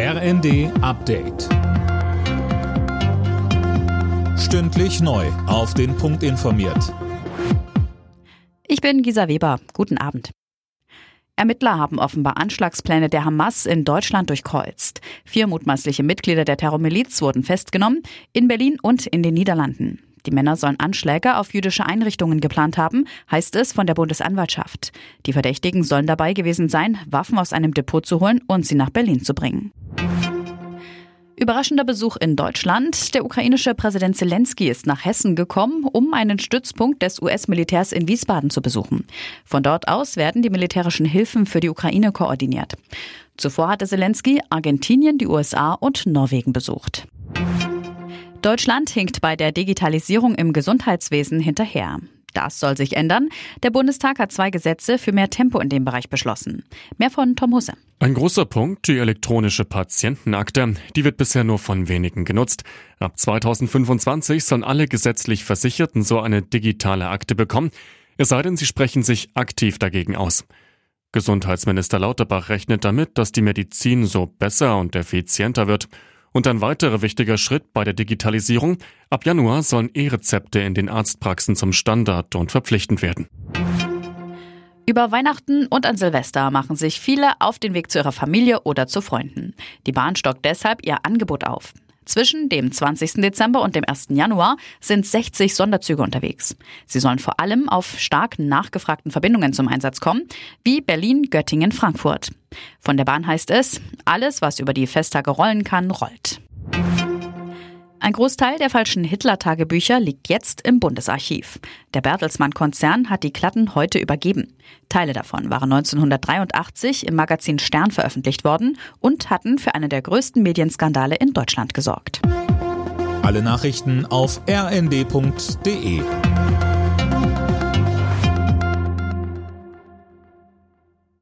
RND Update. Stündlich neu. Auf den Punkt informiert. Ich bin Gisa Weber. Guten Abend. Ermittler haben offenbar Anschlagspläne der Hamas in Deutschland durchkreuzt. Vier mutmaßliche Mitglieder der Terrormiliz wurden festgenommen, in Berlin und in den Niederlanden. Die Männer sollen Anschläge auf jüdische Einrichtungen geplant haben, heißt es von der Bundesanwaltschaft. Die Verdächtigen sollen dabei gewesen sein, Waffen aus einem Depot zu holen und sie nach Berlin zu bringen. Überraschender Besuch in Deutschland. Der ukrainische Präsident Zelensky ist nach Hessen gekommen, um einen Stützpunkt des US-Militärs in Wiesbaden zu besuchen. Von dort aus werden die militärischen Hilfen für die Ukraine koordiniert. Zuvor hatte Zelensky Argentinien, die USA und Norwegen besucht. Deutschland hinkt bei der Digitalisierung im Gesundheitswesen hinterher. Das soll sich ändern. Der Bundestag hat zwei Gesetze für mehr Tempo in dem Bereich beschlossen. Mehr von Tom Husse. Ein großer Punkt, die elektronische Patientenakte. Die wird bisher nur von wenigen genutzt. Ab 2025 sollen alle gesetzlich Versicherten so eine digitale Akte bekommen. Es sei denn, sie sprechen sich aktiv dagegen aus. Gesundheitsminister Lauterbach rechnet damit, dass die Medizin so besser und effizienter wird. Und ein weiterer wichtiger Schritt bei der Digitalisierung. Ab Januar sollen E-Rezepte in den Arztpraxen zum Standard und verpflichtend werden. Über Weihnachten und an Silvester machen sich viele auf den Weg zu ihrer Familie oder zu Freunden. Die Bahn stockt deshalb ihr Angebot auf. Zwischen dem 20. Dezember und dem 1. Januar sind 60 Sonderzüge unterwegs. Sie sollen vor allem auf stark nachgefragten Verbindungen zum Einsatz kommen, wie Berlin, Göttingen, Frankfurt. Von der Bahn heißt es, alles, was über die Festtage rollen kann, rollt. Ein Großteil der falschen Hitler-Tagebücher liegt jetzt im Bundesarchiv. Der Bertelsmann-Konzern hat die Klatten heute übergeben. Teile davon waren 1983 im Magazin Stern veröffentlicht worden und hatten für einen der größten Medienskandale in Deutschland gesorgt. Alle Nachrichten auf rnd.de